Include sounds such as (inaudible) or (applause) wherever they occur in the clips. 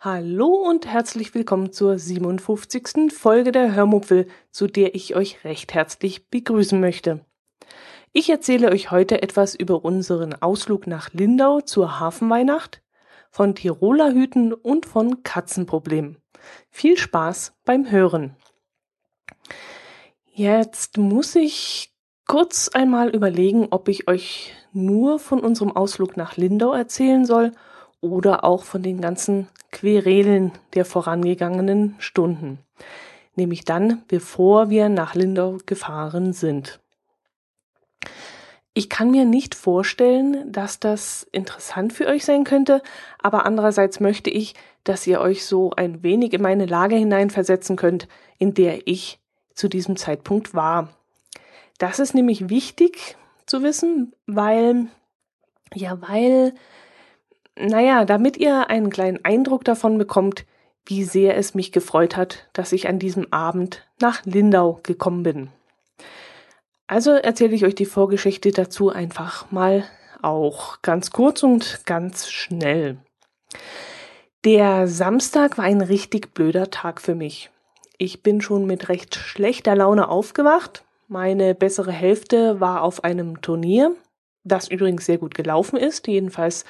Hallo und herzlich willkommen zur 57. Folge der Hörmupfel, zu der ich euch recht herzlich begrüßen möchte. Ich erzähle euch heute etwas über unseren Ausflug nach Lindau zur Hafenweihnacht, von Tiroler Hüten und von Katzenproblemen. Viel Spaß beim Hören. Jetzt muss ich kurz einmal überlegen, ob ich euch nur von unserem Ausflug nach Lindau erzählen soll oder auch von den ganzen Querelen der vorangegangenen Stunden, nämlich dann, bevor wir nach Lindau gefahren sind. Ich kann mir nicht vorstellen, dass das interessant für euch sein könnte, aber andererseits möchte ich, dass ihr euch so ein wenig in meine Lage hineinversetzen könnt, in der ich zu diesem Zeitpunkt war. Das ist nämlich wichtig zu wissen, weil, ja, weil naja, damit ihr einen kleinen Eindruck davon bekommt, wie sehr es mich gefreut hat, dass ich an diesem Abend nach Lindau gekommen bin. Also erzähle ich euch die Vorgeschichte dazu einfach mal auch ganz kurz und ganz schnell. Der Samstag war ein richtig blöder Tag für mich. Ich bin schon mit recht schlechter Laune aufgewacht. Meine bessere Hälfte war auf einem Turnier, das übrigens sehr gut gelaufen ist. Jedenfalls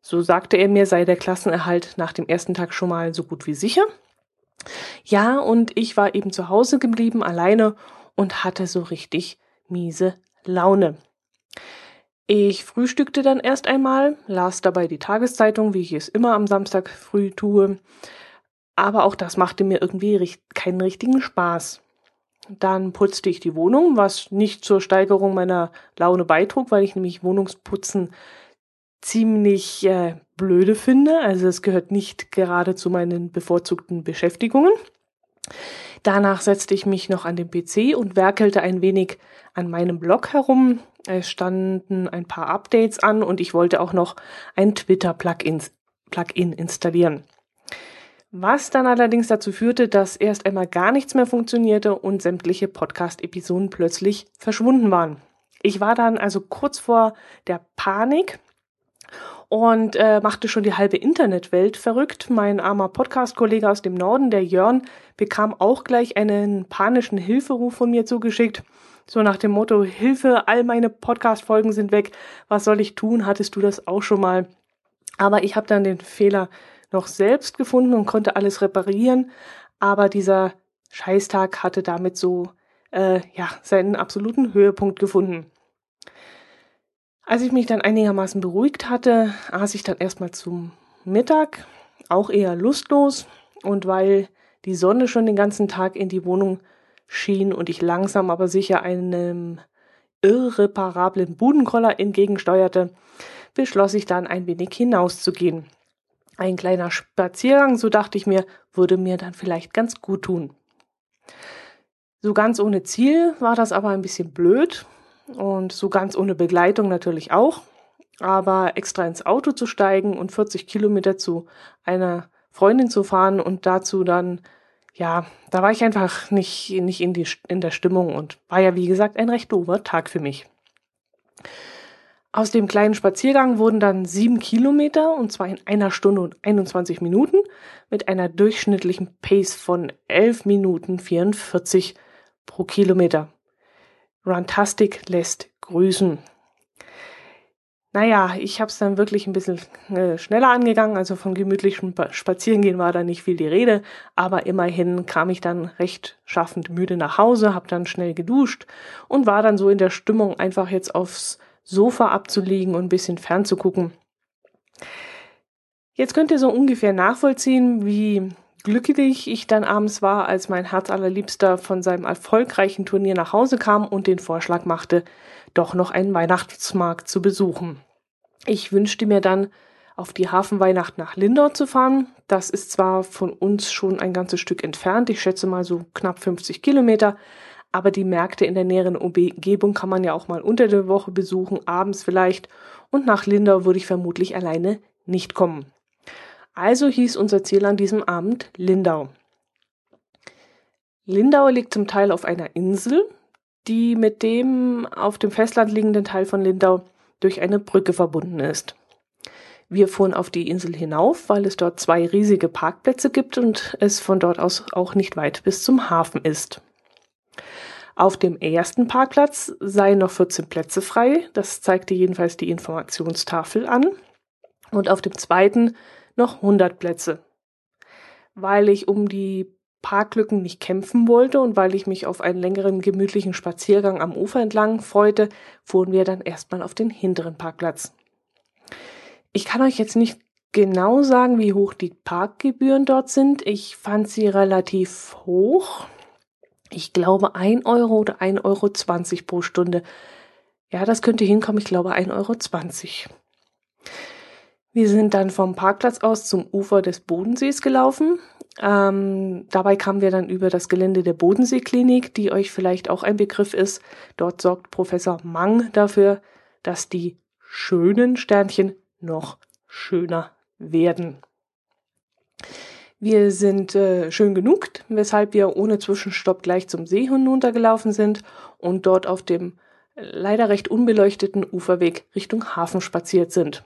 so sagte er mir, sei der Klassenerhalt nach dem ersten Tag schon mal so gut wie sicher. Ja, und ich war eben zu Hause geblieben, alleine und hatte so richtig miese Laune. Ich frühstückte dann erst einmal, las dabei die Tageszeitung, wie ich es immer am Samstag früh tue. Aber auch das machte mir irgendwie keinen richtigen Spaß. Dann putzte ich die Wohnung, was nicht zur Steigerung meiner Laune beitrug, weil ich nämlich Wohnungsputzen ziemlich äh, blöde finde. Also es gehört nicht gerade zu meinen bevorzugten Beschäftigungen. Danach setzte ich mich noch an den PC und werkelte ein wenig an meinem Blog herum. Es standen ein paar Updates an und ich wollte auch noch ein Twitter-Plugin Plugin installieren. Was dann allerdings dazu führte, dass erst einmal gar nichts mehr funktionierte und sämtliche Podcast-Episoden plötzlich verschwunden waren. Ich war dann also kurz vor der Panik und äh, machte schon die halbe Internetwelt verrückt. Mein armer Podcast-Kollege aus dem Norden, der Jörn, bekam auch gleich einen panischen Hilferuf von mir zugeschickt. So nach dem Motto, Hilfe, all meine Podcast-Folgen sind weg. Was soll ich tun? Hattest du das auch schon mal? Aber ich habe dann den Fehler noch selbst gefunden und konnte alles reparieren. Aber dieser Scheißtag hatte damit so äh, ja seinen absoluten Höhepunkt gefunden. Als ich mich dann einigermaßen beruhigt hatte, aß ich dann erstmal zum Mittag, auch eher lustlos. Und weil die Sonne schon den ganzen Tag in die Wohnung schien und ich langsam aber sicher einem irreparablen Budenkoller entgegensteuerte, beschloss ich dann ein wenig hinauszugehen. Ein kleiner Spaziergang, so dachte ich mir, würde mir dann vielleicht ganz gut tun. So ganz ohne Ziel war das aber ein bisschen blöd, und so ganz ohne Begleitung natürlich auch. Aber extra ins Auto zu steigen und 40 Kilometer zu einer Freundin zu fahren und dazu dann, ja, da war ich einfach nicht, nicht in, die, in der Stimmung und war ja, wie gesagt, ein recht doofer Tag für mich. Aus dem kleinen Spaziergang wurden dann sieben Kilometer und zwar in einer Stunde und 21 Minuten mit einer durchschnittlichen Pace von 11 Minuten 44 pro Kilometer. Runtastic lässt grüßen. Naja, ich habe es dann wirklich ein bisschen äh, schneller angegangen, also von gemütlichem Spazierengehen war da nicht viel die Rede, aber immerhin kam ich dann recht schaffend müde nach Hause, habe dann schnell geduscht und war dann so in der Stimmung, einfach jetzt aufs Sofa abzuliegen und ein bisschen fernzugucken. Jetzt könnt ihr so ungefähr nachvollziehen, wie glücklich ich dann abends war, als mein Herzallerliebster von seinem erfolgreichen Turnier nach Hause kam und den Vorschlag machte, doch noch einen Weihnachtsmarkt zu besuchen. Ich wünschte mir dann, auf die Hafenweihnacht nach Lindau zu fahren. Das ist zwar von uns schon ein ganzes Stück entfernt, ich schätze mal so knapp 50 Kilometer, aber die Märkte in der näheren Umgebung kann man ja auch mal unter der Woche besuchen, abends vielleicht, und nach Lindau würde ich vermutlich alleine nicht kommen. Also hieß unser Ziel an diesem Abend Lindau. Lindau liegt zum Teil auf einer Insel, die mit dem auf dem Festland liegenden Teil von Lindau durch eine Brücke verbunden ist. Wir fuhren auf die Insel hinauf, weil es dort zwei riesige Parkplätze gibt und es von dort aus auch nicht weit bis zum Hafen ist. Auf dem ersten Parkplatz seien noch 14 Plätze frei, das zeigte jedenfalls die Informationstafel an. Und auf dem zweiten noch 100 Plätze. Weil ich um die Parklücken nicht kämpfen wollte und weil ich mich auf einen längeren gemütlichen Spaziergang am Ufer entlang freute, fuhren wir dann erstmal auf den hinteren Parkplatz. Ich kann euch jetzt nicht genau sagen, wie hoch die Parkgebühren dort sind. Ich fand sie relativ hoch. Ich glaube 1 Euro oder 1,20 Euro pro Stunde. Ja, das könnte hinkommen. Ich glaube 1,20 Euro. Wir sind dann vom Parkplatz aus zum Ufer des Bodensees gelaufen. Ähm, dabei kamen wir dann über das Gelände der Bodenseeklinik, die euch vielleicht auch ein Begriff ist. Dort sorgt Professor Mang dafür, dass die schönen Sternchen noch schöner werden. Wir sind äh, schön genug, weshalb wir ohne Zwischenstopp gleich zum See hinuntergelaufen sind und dort auf dem leider recht unbeleuchteten Uferweg Richtung Hafen spaziert sind.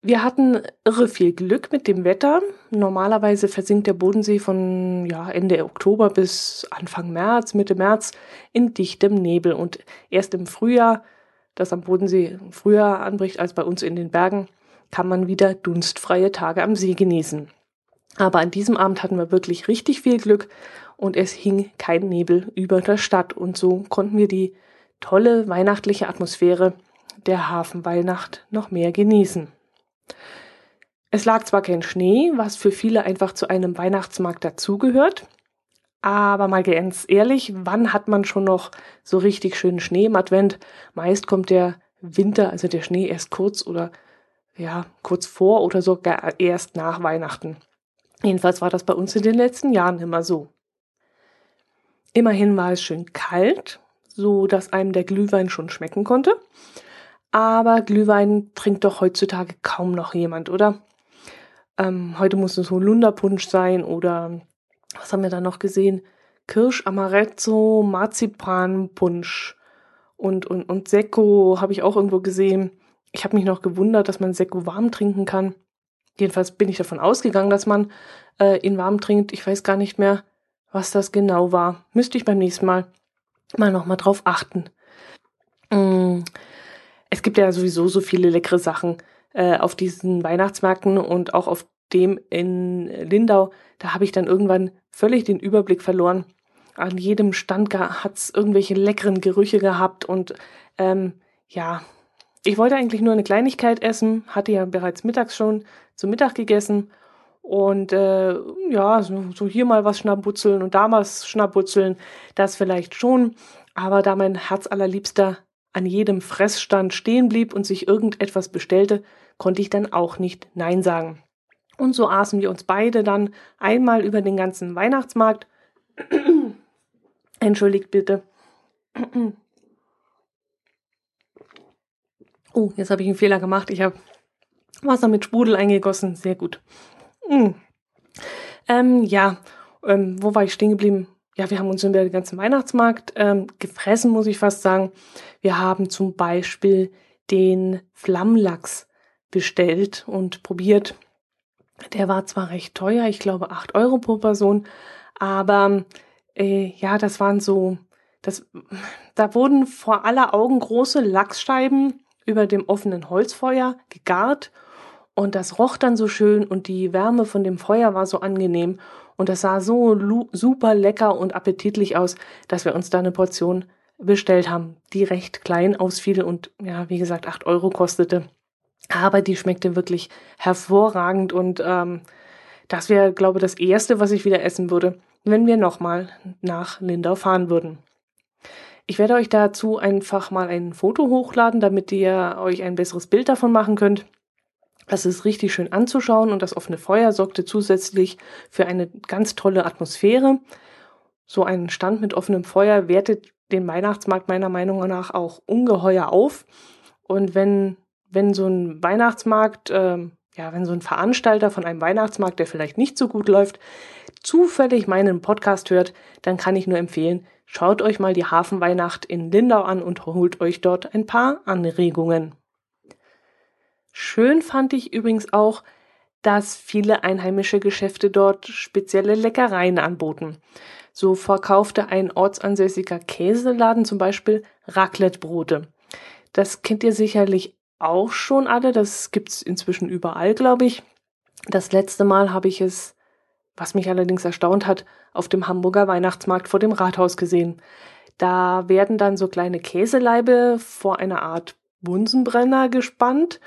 Wir hatten irre viel Glück mit dem Wetter. Normalerweise versinkt der Bodensee von ja, Ende Oktober bis Anfang März, Mitte März in dichtem Nebel. Und erst im Frühjahr, das am Bodensee früher anbricht als bei uns in den Bergen, kann man wieder dunstfreie Tage am See genießen. Aber an diesem Abend hatten wir wirklich richtig viel Glück und es hing kein Nebel über der Stadt. Und so konnten wir die tolle weihnachtliche Atmosphäre der Hafenweihnacht noch mehr genießen. Es lag zwar kein Schnee, was für viele einfach zu einem Weihnachtsmarkt dazugehört, aber mal ganz ehrlich, wann hat man schon noch so richtig schönen Schnee im Advent? Meist kommt der Winter, also der Schnee erst kurz oder ja, kurz vor oder sogar erst nach Weihnachten. Jedenfalls war das bei uns in den letzten Jahren immer so. Immerhin war es schön kalt, so dass einem der Glühwein schon schmecken konnte. Aber Glühwein trinkt doch heutzutage kaum noch jemand, oder? Ähm, heute muss es Holunderpunsch sein oder was haben wir da noch gesehen? Kirsch, Amaretto, Marzipanpunsch und, und, und Sekko habe ich auch irgendwo gesehen. Ich habe mich noch gewundert, dass man Sekko warm trinken kann. Jedenfalls bin ich davon ausgegangen, dass man äh, ihn warm trinkt. Ich weiß gar nicht mehr, was das genau war. Müsste ich beim nächsten Mal mal nochmal drauf achten. Mm es gibt ja sowieso so viele leckere Sachen äh, auf diesen Weihnachtsmärkten und auch auf dem in Lindau. Da habe ich dann irgendwann völlig den Überblick verloren. An jedem Stand hat es irgendwelche leckeren Gerüche gehabt und ähm, ja, ich wollte eigentlich nur eine Kleinigkeit essen, hatte ja bereits mittags schon zu Mittag gegessen und äh, ja, so, hier mal was schnabutzeln und da was schnabutzeln, das vielleicht schon. Aber da mein Herz allerliebster an jedem Fressstand stehen blieb und sich irgendetwas bestellte, konnte ich dann auch nicht Nein sagen. Und so aßen wir uns beide dann einmal über den ganzen Weihnachtsmarkt. (clears throat) Entschuldigt bitte. Oh, jetzt habe ich einen Fehler gemacht. Ich habe Wasser mit Sprudel eingegossen. Sehr gut. Mm. Ähm, ja, ähm, wo war ich stehen geblieben? ja, wir haben uns über den ganzen Weihnachtsmarkt ähm, gefressen, muss ich fast sagen. Wir haben zum Beispiel den Flammlachs bestellt und probiert. Der war zwar recht teuer, ich glaube acht Euro pro Person, aber äh, ja, das waren so, das, da wurden vor aller Augen große Lachsscheiben über dem offenen Holzfeuer gegart und das roch dann so schön und die Wärme von dem Feuer war so angenehm und das sah so super lecker und appetitlich aus, dass wir uns da eine Portion bestellt haben, die recht klein ausfiel und ja, wie gesagt, acht Euro kostete. Aber die schmeckte wirklich hervorragend und ähm, das wäre, glaube ich, das Erste, was ich wieder essen würde, wenn wir nochmal nach Lindau fahren würden. Ich werde euch dazu einfach mal ein Foto hochladen, damit ihr euch ein besseres Bild davon machen könnt. Das ist richtig schön anzuschauen und das offene Feuer sorgte zusätzlich für eine ganz tolle Atmosphäre. So ein Stand mit offenem Feuer wertet den Weihnachtsmarkt meiner Meinung nach auch ungeheuer auf. Und wenn, wenn so ein Weihnachtsmarkt, äh, ja, wenn so ein Veranstalter von einem Weihnachtsmarkt, der vielleicht nicht so gut läuft, zufällig meinen Podcast hört, dann kann ich nur empfehlen, schaut euch mal die Hafenweihnacht in Lindau an und holt euch dort ein paar Anregungen. Schön fand ich übrigens auch, dass viele einheimische Geschäfte dort spezielle Leckereien anboten. So verkaufte ein ortsansässiger Käseladen zum Beispiel Raclettebrote. Das kennt ihr sicherlich auch schon alle. Das gibt's inzwischen überall, glaube ich. Das letzte Mal habe ich es, was mich allerdings erstaunt hat, auf dem Hamburger Weihnachtsmarkt vor dem Rathaus gesehen. Da werden dann so kleine Käseleibe vor einer Art Bunsenbrenner gespannt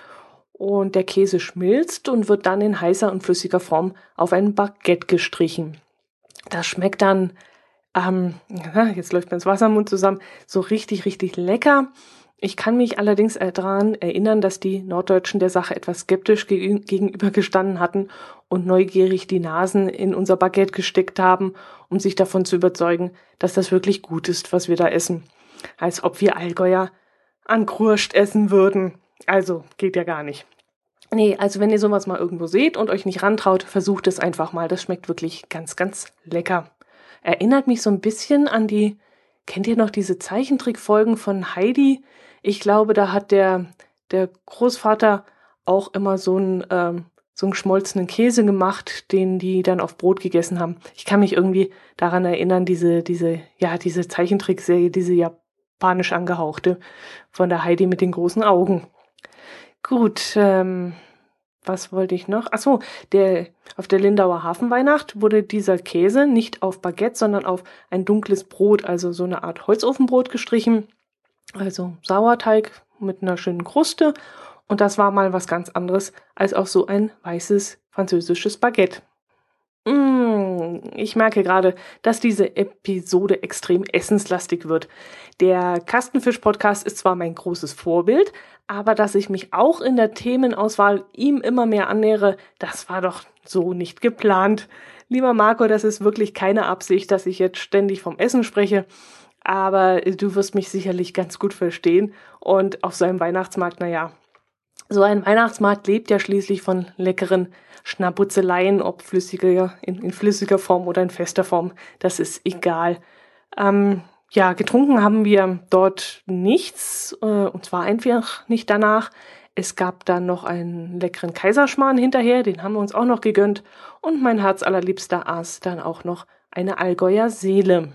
und der Käse schmilzt und wird dann in heißer und flüssiger Form auf ein Baguette gestrichen. Das schmeckt dann, ähm, (laughs) jetzt läuft mir das Wasser im Mund zusammen, so richtig, richtig lecker. Ich kann mich allerdings daran erinnern, dass die Norddeutschen der Sache etwas skeptisch gegenübergestanden hatten und neugierig die Nasen in unser Baguette gesteckt haben, um sich davon zu überzeugen, dass das wirklich gut ist, was wir da essen. Als ob wir Allgäuer an Kruscht essen würden. Also geht ja gar nicht. Nee, also wenn ihr sowas mal irgendwo seht und euch nicht rantraut, versucht es einfach mal. Das schmeckt wirklich ganz, ganz lecker. Erinnert mich so ein bisschen an die, kennt ihr noch diese Zeichentrickfolgen von Heidi? Ich glaube, da hat der, der Großvater auch immer so einen, ähm, so einen geschmolzenen Käse gemacht, den die dann auf Brot gegessen haben. Ich kann mich irgendwie daran erinnern, diese, diese, ja, diese Zeichentrickserie, diese japanisch angehauchte von der Heidi mit den großen Augen. Gut, ähm, was wollte ich noch? Ach so, der, auf der Lindauer Hafenweihnacht wurde dieser Käse nicht auf Baguette, sondern auf ein dunkles Brot, also so eine Art Holzofenbrot gestrichen also Sauerteig mit einer schönen Kruste. Und das war mal was ganz anderes als auch so ein weißes französisches Baguette. Mmh, ich merke gerade, dass diese Episode extrem essenslastig wird. Der Kastenfisch-Podcast ist zwar mein großes Vorbild, aber dass ich mich auch in der Themenauswahl ihm immer mehr annähere, das war doch so nicht geplant. Lieber Marco, das ist wirklich keine Absicht, dass ich jetzt ständig vom Essen spreche aber du wirst mich sicherlich ganz gut verstehen. Und auf so einem Weihnachtsmarkt, naja, so ein Weihnachtsmarkt lebt ja schließlich von leckeren Schnaputzeleien, ob flüssiger, in, in flüssiger Form oder in fester Form, das ist egal. Ähm, ja, getrunken haben wir dort nichts, äh, und zwar einfach nicht danach. Es gab dann noch einen leckeren Kaiserschmarrn hinterher, den haben wir uns auch noch gegönnt. Und mein Herz allerliebster aß dann auch noch eine Allgäuer Seele.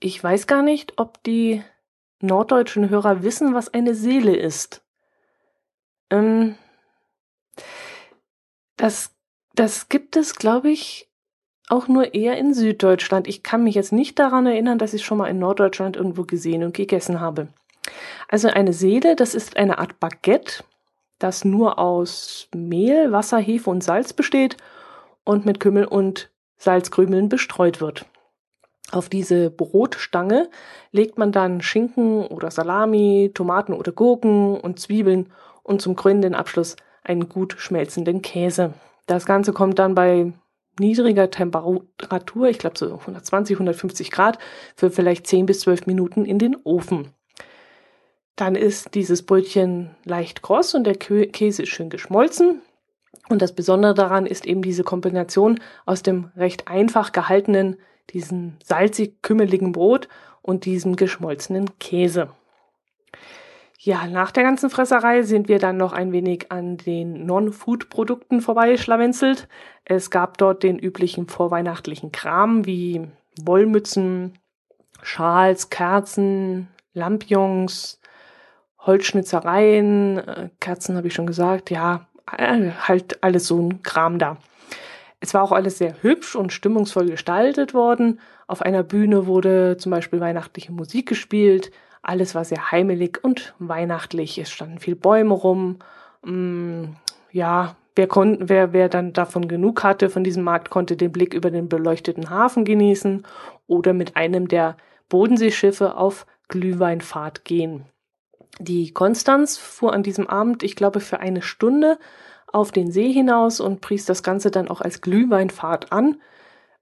Ich weiß gar nicht, ob die norddeutschen Hörer wissen, was eine Seele ist. Ähm, das, das gibt es, glaube ich, auch nur eher in Süddeutschland. Ich kann mich jetzt nicht daran erinnern, dass ich schon mal in Norddeutschland irgendwo gesehen und gegessen habe. Also eine Seele, das ist eine Art Baguette, das nur aus Mehl, Wasser, Hefe und Salz besteht und mit Kümmel und Salzkrümeln bestreut wird. Auf diese Brotstange legt man dann Schinken oder Salami, Tomaten oder Gurken und Zwiebeln und zum krönenden Abschluss einen gut schmelzenden Käse. Das Ganze kommt dann bei niedriger Temperatur, ich glaube so 120, 150 Grad, für vielleicht 10 bis 12 Minuten in den Ofen. Dann ist dieses Brötchen leicht kross und der Käse ist schön geschmolzen. Und das Besondere daran ist eben diese Kombination aus dem recht einfach gehaltenen diesen salzig-kümmeligen Brot und diesem geschmolzenen Käse. Ja, nach der ganzen Fresserei sind wir dann noch ein wenig an den Non-Food-Produkten vorbeischlawenzelt. Es gab dort den üblichen vorweihnachtlichen Kram wie Wollmützen, Schals, Kerzen, Lampions, Holzschnitzereien, äh, Kerzen habe ich schon gesagt, ja, äh, halt alles so ein Kram da. Es war auch alles sehr hübsch und stimmungsvoll gestaltet worden. Auf einer Bühne wurde zum Beispiel weihnachtliche Musik gespielt. Alles war sehr heimelig und weihnachtlich. Es standen viel Bäume rum. Mm, ja, wer, kon wer, wer dann davon genug hatte von diesem Markt, konnte den Blick über den beleuchteten Hafen genießen oder mit einem der Bodenseeschiffe auf Glühweinfahrt gehen. Die Konstanz fuhr an diesem Abend, ich glaube, für eine Stunde auf den See hinaus und pries das Ganze dann auch als Glühweinfahrt an.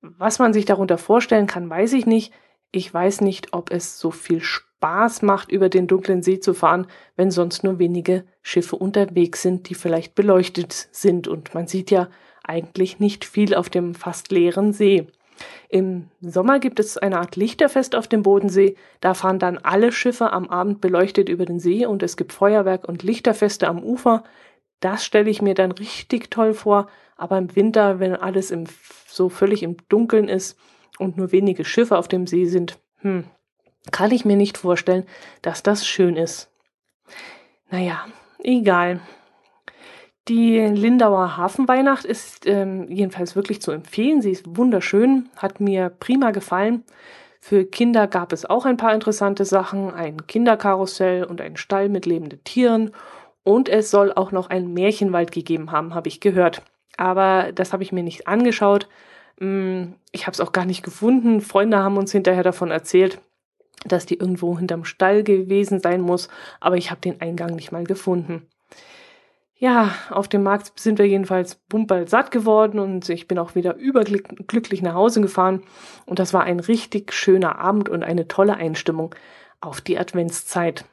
Was man sich darunter vorstellen kann, weiß ich nicht. Ich weiß nicht, ob es so viel Spaß macht, über den dunklen See zu fahren, wenn sonst nur wenige Schiffe unterwegs sind, die vielleicht beleuchtet sind. Und man sieht ja eigentlich nicht viel auf dem fast leeren See. Im Sommer gibt es eine Art Lichterfest auf dem Bodensee. Da fahren dann alle Schiffe am Abend beleuchtet über den See und es gibt Feuerwerk und Lichterfeste am Ufer. Das stelle ich mir dann richtig toll vor. Aber im Winter, wenn alles im, so völlig im Dunkeln ist und nur wenige Schiffe auf dem See sind, hm, kann ich mir nicht vorstellen, dass das schön ist. Naja, egal. Die Lindauer Hafenweihnacht ist ähm, jedenfalls wirklich zu empfehlen. Sie ist wunderschön, hat mir prima gefallen. Für Kinder gab es auch ein paar interessante Sachen, ein Kinderkarussell und ein Stall mit lebenden Tieren. Und es soll auch noch einen Märchenwald gegeben haben, habe ich gehört. Aber das habe ich mir nicht angeschaut. Mm, ich habe es auch gar nicht gefunden. Freunde haben uns hinterher davon erzählt, dass die irgendwo hinterm Stall gewesen sein muss, aber ich habe den Eingang nicht mal gefunden. Ja, auf dem Markt sind wir jedenfalls bumperl satt geworden und ich bin auch wieder überglücklich nach Hause gefahren. Und das war ein richtig schöner Abend und eine tolle Einstimmung auf die Adventszeit.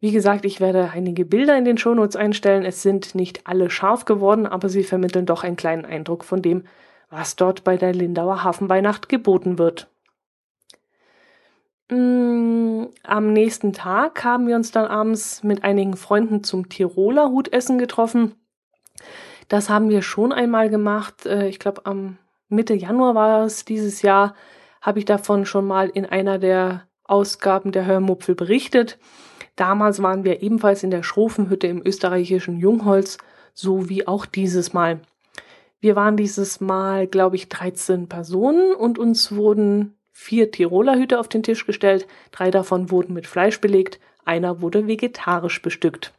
Wie gesagt, ich werde einige Bilder in den Shownotes einstellen. Es sind nicht alle scharf geworden, aber sie vermitteln doch einen kleinen Eindruck von dem, was dort bei der Lindauer Hafenweihnacht geboten wird. Mm, am nächsten Tag haben wir uns dann abends mit einigen Freunden zum Tiroler Hutessen getroffen. Das haben wir schon einmal gemacht. Äh, ich glaube, am Mitte Januar war es dieses Jahr, habe ich davon schon mal in einer der Ausgaben der Hörmupfel berichtet. Damals waren wir ebenfalls in der Schrofenhütte im österreichischen Jungholz, so wie auch dieses Mal. Wir waren dieses Mal, glaube ich, 13 Personen und uns wurden vier Tiroler Hüte auf den Tisch gestellt, drei davon wurden mit Fleisch belegt, einer wurde vegetarisch bestückt.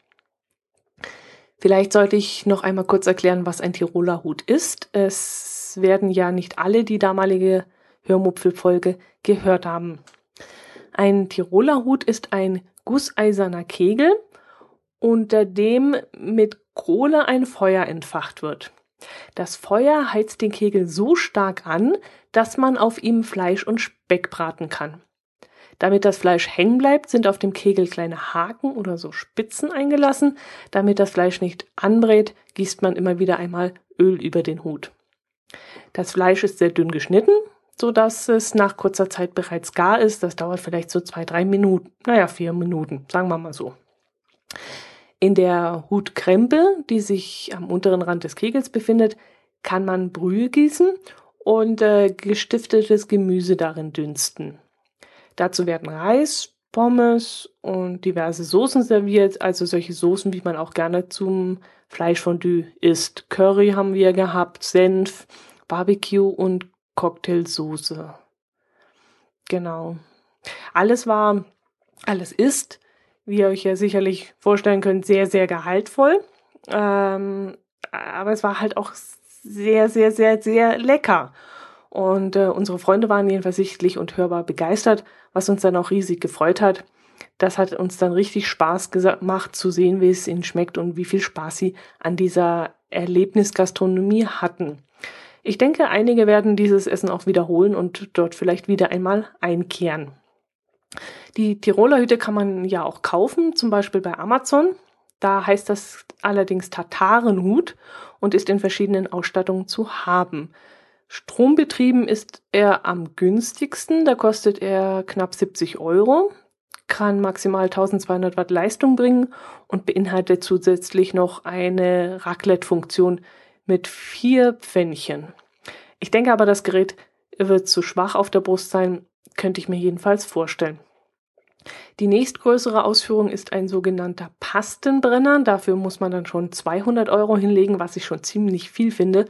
Vielleicht sollte ich noch einmal kurz erklären, was ein Tiroler Hut ist. Es werden ja nicht alle die damalige Hörmupfelfolge gehört haben. Ein Tiroler Hut ist ein gusseiserner Kegel, unter dem mit Kohle ein Feuer entfacht wird. Das Feuer heizt den Kegel so stark an, dass man auf ihm Fleisch und Speck braten kann. Damit das Fleisch hängen bleibt, sind auf dem Kegel kleine Haken oder so Spitzen eingelassen. Damit das Fleisch nicht anbrät, gießt man immer wieder einmal Öl über den Hut. Das Fleisch ist sehr dünn geschnitten, so dass es nach kurzer Zeit bereits gar ist. Das dauert vielleicht so zwei, drei Minuten, naja, vier Minuten, sagen wir mal so. In der Hutkrempe, die sich am unteren Rand des Kegels befindet, kann man Brühe gießen und äh, gestiftetes Gemüse darin dünsten. Dazu werden Reis, Pommes und diverse Soßen serviert, also solche Soßen, wie man auch gerne zum Fleischfondue isst. Curry haben wir gehabt, Senf, Barbecue und Cocktailsoße. Genau. Alles war, alles ist wie ihr euch ja sicherlich vorstellen könnt, sehr, sehr gehaltvoll. Ähm, aber es war halt auch sehr, sehr, sehr, sehr lecker. Und äh, unsere Freunde waren jedenfalls sichtlich und hörbar begeistert, was uns dann auch riesig gefreut hat. Das hat uns dann richtig Spaß gemacht zu sehen, wie es ihnen schmeckt und wie viel Spaß sie an dieser Erlebnisgastronomie hatten. Ich denke, einige werden dieses Essen auch wiederholen und dort vielleicht wieder einmal einkehren. Die Tiroler Hüte kann man ja auch kaufen, zum Beispiel bei Amazon. Da heißt das allerdings Tatarenhut und ist in verschiedenen Ausstattungen zu haben. Strombetrieben ist er am günstigsten, da kostet er knapp 70 Euro, kann maximal 1200 Watt Leistung bringen und beinhaltet zusätzlich noch eine Raclette-Funktion mit vier Pfännchen. Ich denke aber, das Gerät wird zu schwach auf der Brust sein, könnte ich mir jedenfalls vorstellen. Die nächstgrößere Ausführung ist ein sogenannter Pastenbrenner. Dafür muss man dann schon 200 Euro hinlegen, was ich schon ziemlich viel finde.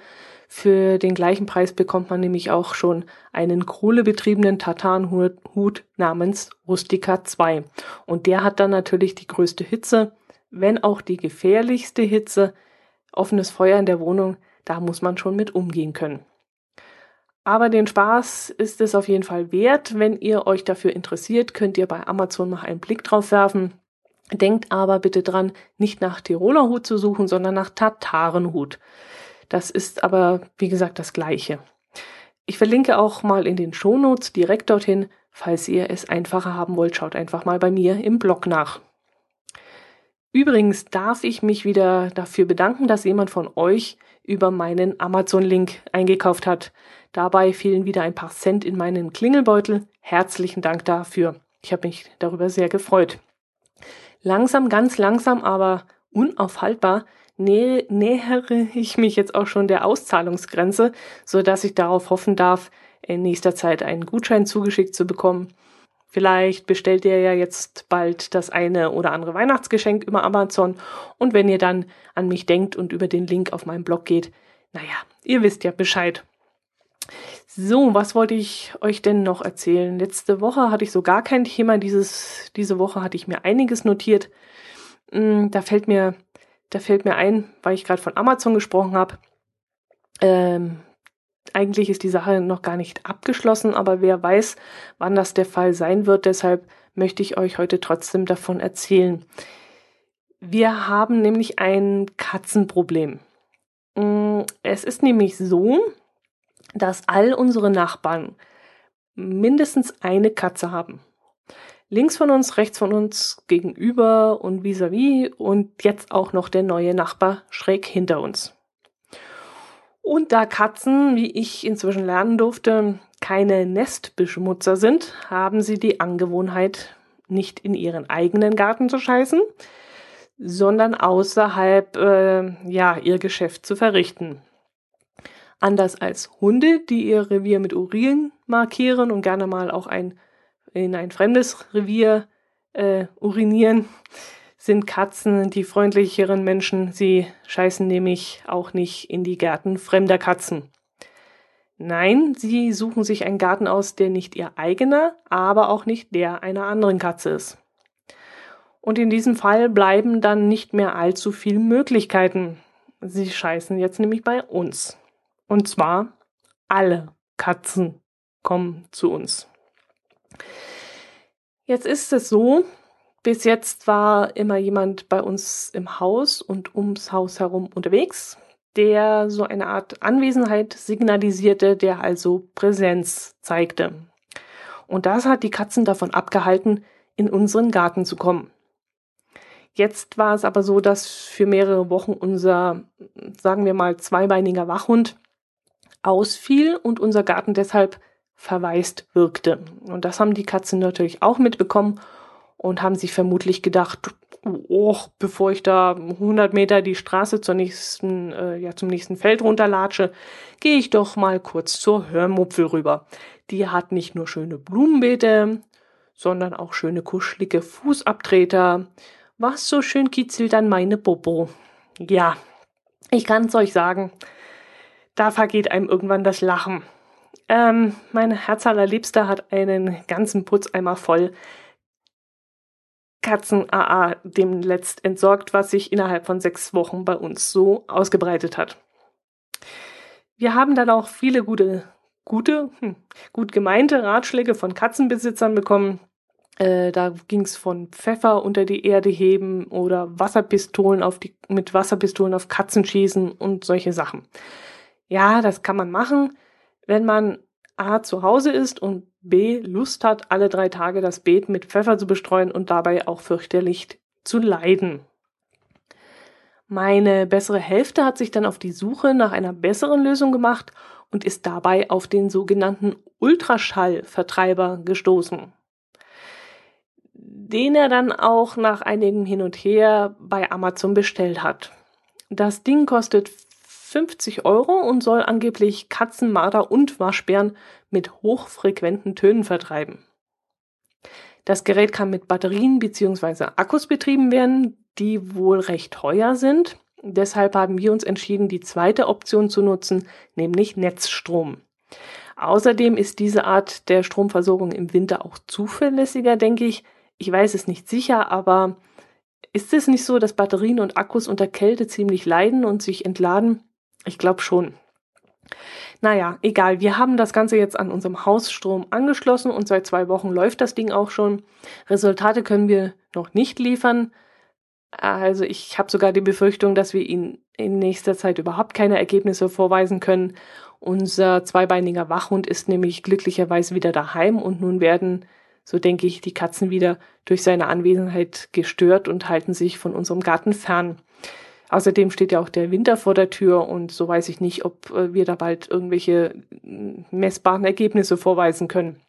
Für den gleichen Preis bekommt man nämlich auch schon einen kohlebetriebenen Tartanhut namens Rustica 2. Und der hat dann natürlich die größte Hitze, wenn auch die gefährlichste Hitze. Offenes Feuer in der Wohnung, da muss man schon mit umgehen können. Aber den Spaß ist es auf jeden Fall wert. Wenn ihr euch dafür interessiert, könnt ihr bei Amazon mal einen Blick drauf werfen. Denkt aber bitte dran, nicht nach Tiroler Hut zu suchen, sondern nach Tatarenhut. Das ist aber, wie gesagt, das gleiche. Ich verlinke auch mal in den Shownotes direkt dorthin. Falls ihr es einfacher haben wollt, schaut einfach mal bei mir im Blog nach. Übrigens darf ich mich wieder dafür bedanken, dass jemand von euch über meinen Amazon-Link eingekauft hat. Dabei fielen wieder ein paar Cent in meinen Klingelbeutel. Herzlichen Dank dafür. Ich habe mich darüber sehr gefreut. Langsam, ganz langsam, aber unaufhaltbar nä nähere ich mich jetzt auch schon der Auszahlungsgrenze, so dass ich darauf hoffen darf, in nächster Zeit einen Gutschein zugeschickt zu bekommen. Vielleicht bestellt ihr ja jetzt bald das eine oder andere Weihnachtsgeschenk über Amazon und wenn ihr dann an mich denkt und über den Link auf meinem Blog geht, naja, ihr wisst ja Bescheid. So, was wollte ich euch denn noch erzählen? Letzte Woche hatte ich so gar kein Thema. Dieses, diese Woche hatte ich mir einiges notiert. Hm, da fällt mir, da fällt mir ein, weil ich gerade von Amazon gesprochen habe. Ähm, eigentlich ist die Sache noch gar nicht abgeschlossen, aber wer weiß, wann das der Fall sein wird. Deshalb möchte ich euch heute trotzdem davon erzählen. Wir haben nämlich ein Katzenproblem. Hm, es ist nämlich so, dass all unsere Nachbarn mindestens eine Katze haben. Links von uns, rechts von uns, gegenüber und vis-à-vis -vis und jetzt auch noch der neue Nachbar schräg hinter uns. Und da Katzen, wie ich inzwischen lernen durfte, keine Nestbeschmutzer sind, haben sie die Angewohnheit, nicht in ihren eigenen Garten zu scheißen, sondern außerhalb äh, ja ihr Geschäft zu verrichten. Anders als Hunde, die ihr Revier mit Urin markieren und gerne mal auch ein, in ein fremdes Revier äh, urinieren, sind Katzen die freundlicheren Menschen. Sie scheißen nämlich auch nicht in die Gärten fremder Katzen. Nein, sie suchen sich einen Garten aus, der nicht ihr eigener, aber auch nicht der einer anderen Katze ist. Und in diesem Fall bleiben dann nicht mehr allzu viele Möglichkeiten. Sie scheißen jetzt nämlich bei uns. Und zwar alle Katzen kommen zu uns. Jetzt ist es so, bis jetzt war immer jemand bei uns im Haus und ums Haus herum unterwegs, der so eine Art Anwesenheit signalisierte, der also Präsenz zeigte. Und das hat die Katzen davon abgehalten, in unseren Garten zu kommen. Jetzt war es aber so, dass für mehrere Wochen unser, sagen wir mal, zweibeiniger Wachhund ausfiel und unser Garten deshalb verwaist wirkte. Und das haben die Katzen natürlich auch mitbekommen und haben sich vermutlich gedacht, oh, bevor ich da 100 Meter die Straße zur nächsten, äh, ja, zum nächsten Feld runterlatsche, gehe ich doch mal kurz zur Hörmupfel rüber. Die hat nicht nur schöne Blumenbeete, sondern auch schöne kuschelige Fußabtreter. Was so schön kitzelt an meine Bobo. Ja, ich kann's euch sagen, da vergeht einem irgendwann das Lachen. Ähm, mein Herz allerliebster hat einen ganzen Putzeimer voll Katzen-AA dem letzt entsorgt, was sich innerhalb von sechs Wochen bei uns so ausgebreitet hat. Wir haben dann auch viele gute, gute, hm, gut gemeinte Ratschläge von Katzenbesitzern bekommen. Äh, da ging es von Pfeffer unter die Erde heben oder Wasserpistolen auf die, mit Wasserpistolen auf Katzen schießen und solche Sachen. Ja, das kann man machen, wenn man A zu Hause ist und B Lust hat, alle drei Tage das Beet mit Pfeffer zu bestreuen und dabei auch fürchterlich zu leiden. Meine bessere Hälfte hat sich dann auf die Suche nach einer besseren Lösung gemacht und ist dabei auf den sogenannten Ultraschallvertreiber gestoßen, den er dann auch nach einigem Hin und Her bei Amazon bestellt hat. Das Ding kostet 50 Euro und soll angeblich Katzen, Marder und Waschbären mit hochfrequenten Tönen vertreiben. Das Gerät kann mit Batterien bzw. Akkus betrieben werden, die wohl recht teuer sind. Deshalb haben wir uns entschieden, die zweite Option zu nutzen, nämlich Netzstrom. Außerdem ist diese Art der Stromversorgung im Winter auch zuverlässiger, denke ich. Ich weiß es nicht sicher, aber ist es nicht so, dass Batterien und Akkus unter Kälte ziemlich leiden und sich entladen? Ich glaube schon. Naja, egal. Wir haben das Ganze jetzt an unserem Hausstrom angeschlossen und seit zwei Wochen läuft das Ding auch schon. Resultate können wir noch nicht liefern. Also ich habe sogar die Befürchtung, dass wir Ihnen in nächster Zeit überhaupt keine Ergebnisse vorweisen können. Unser zweibeiniger Wachhund ist nämlich glücklicherweise wieder daheim und nun werden, so denke ich, die Katzen wieder durch seine Anwesenheit gestört und halten sich von unserem Garten fern. Außerdem steht ja auch der Winter vor der Tür und so weiß ich nicht, ob äh, wir da bald irgendwelche messbaren Ergebnisse vorweisen können.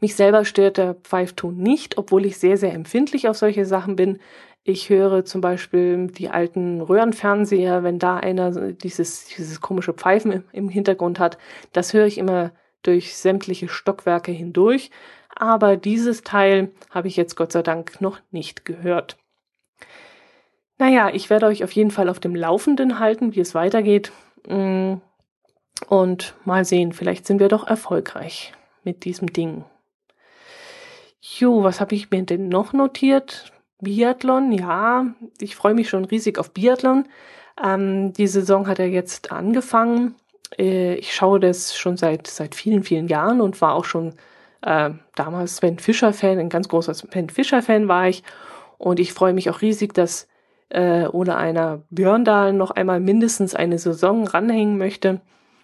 Mich selber stört der Pfeifton nicht, obwohl ich sehr, sehr empfindlich auf solche Sachen bin. Ich höre zum Beispiel die alten Röhrenfernseher, wenn da einer dieses, dieses komische Pfeifen im Hintergrund hat. Das höre ich immer durch sämtliche Stockwerke hindurch. Aber dieses Teil habe ich jetzt Gott sei Dank noch nicht gehört. Naja, ich werde euch auf jeden Fall auf dem Laufenden halten, wie es weitergeht. Mm, und mal sehen, vielleicht sind wir doch erfolgreich mit diesem Ding. Jo, was habe ich mir denn noch notiert? Biathlon, ja, ich freue mich schon riesig auf Biathlon. Ähm, die Saison hat ja jetzt angefangen. Äh, ich schaue das schon seit, seit vielen, vielen Jahren und war auch schon äh, damals Sven Fischer-Fan, ein ganz großer Sven Fischer-Fan war ich. Und ich freue mich auch riesig, dass äh, ohne einer Björndal noch einmal mindestens eine Saison ranhängen möchte.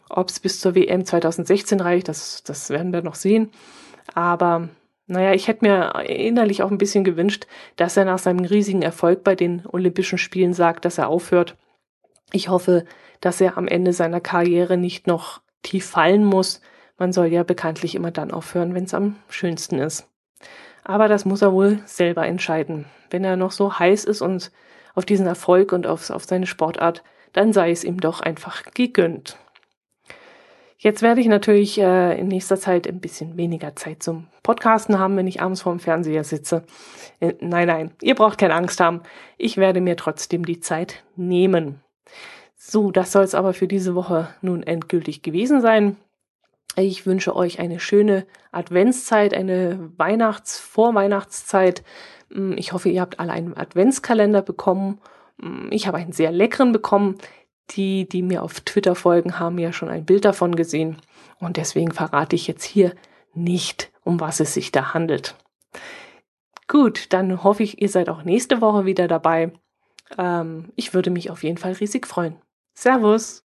Ob es bis zur WM 2016 reicht, das, das werden wir noch sehen. Aber naja, ich hätte mir innerlich auch ein bisschen gewünscht, dass er nach seinem riesigen Erfolg bei den Olympischen Spielen sagt, dass er aufhört. Ich hoffe, dass er am Ende seiner Karriere nicht noch tief fallen muss. Man soll ja bekanntlich immer dann aufhören, wenn es am schönsten ist. Aber das muss er wohl selber entscheiden. Wenn er noch so heiß ist und auf diesen Erfolg und auf, auf seine Sportart, dann sei es ihm doch einfach gegönnt. Jetzt werde ich natürlich äh, in nächster Zeit ein bisschen weniger Zeit zum Podcasten haben, wenn ich abends vorm Fernseher sitze. Äh, nein, nein, ihr braucht keine Angst haben. Ich werde mir trotzdem die Zeit nehmen. So, das soll es aber für diese Woche nun endgültig gewesen sein. Ich wünsche euch eine schöne Adventszeit, eine Weihnachts-Vorweihnachtszeit Mm, ich hoffe, ihr habt alle einen Adventskalender bekommen. Mm, ich habe einen sehr leckeren bekommen. Die, die mir auf Twitter folgen, haben ja schon ein Bild davon gesehen. Und deswegen verrate ich jetzt hier nicht, um was es sich da handelt. Gut, dann hoffe ich, ihr seid auch nächste Woche wieder dabei. Ähm, ich würde mich auf jeden Fall riesig freuen. Servus!